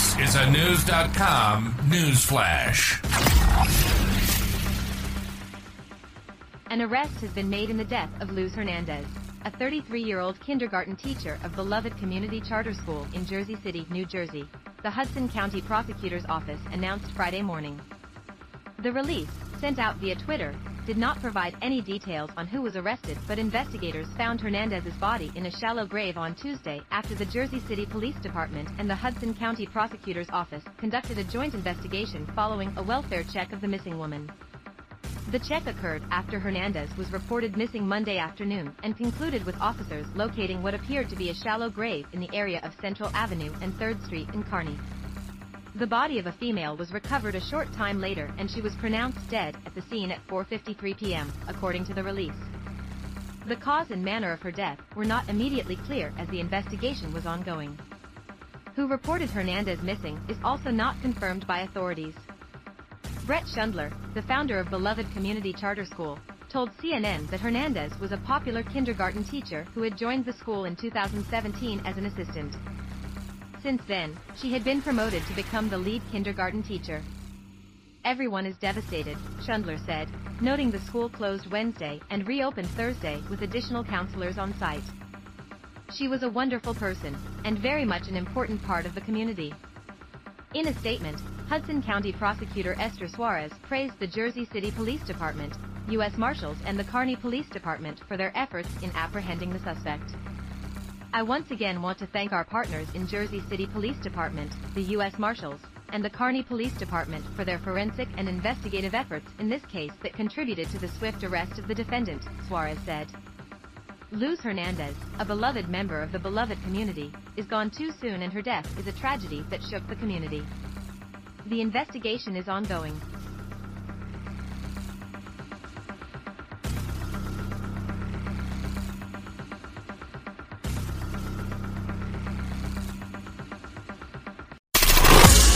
This is a News.com news flash. An arrest has been made in the death of Luz Hernandez, a 33-year-old kindergarten teacher of Beloved Community Charter School in Jersey City, New Jersey, the Hudson County Prosecutor's Office announced Friday morning. The release, sent out via Twitter, did not provide any details on who was arrested but investigators found Hernandez's body in a shallow grave on Tuesday after the Jersey City Police Department and the Hudson County Prosecutor's Office conducted a joint investigation following a welfare check of the missing woman. The check occurred after Hernandez was reported missing Monday afternoon and concluded with officers locating what appeared to be a shallow grave in the area of Central Avenue and 3rd Street in Kearny. The body of a female was recovered a short time later and she was pronounced dead at the scene at 4.53 p.m., according to the release. The cause and manner of her death were not immediately clear as the investigation was ongoing. Who reported Hernandez missing is also not confirmed by authorities. Bret Schundler, the founder of Beloved Community Charter School, told CNN that Hernandez was a popular kindergarten teacher who had joined the school in 2017 as an assistant. Since then, she had been promoted to become the lead kindergarten teacher. Everyone is devastated, Schundler said, noting the school closed Wednesday and reopened Thursday with additional counselors on site. She was a wonderful person, and very much an important part of the community. In a statement, Hudson County Prosecutor Esther Suarez praised the Jersey City Police Department, U.S. Marshals and the Kearny Police Department for their efforts in apprehending the suspect. I once again want to thank our partners in Jersey City Police Department, the U.S. Marshals, and the Kearny Police Department for their forensic and investigative efforts in this case that contributed to the swift arrest of the defendant, Suarez said. Luz Hernandez, a beloved member of the beloved community, is gone too soon and her death is a tragedy that shook the community. The investigation is ongoing.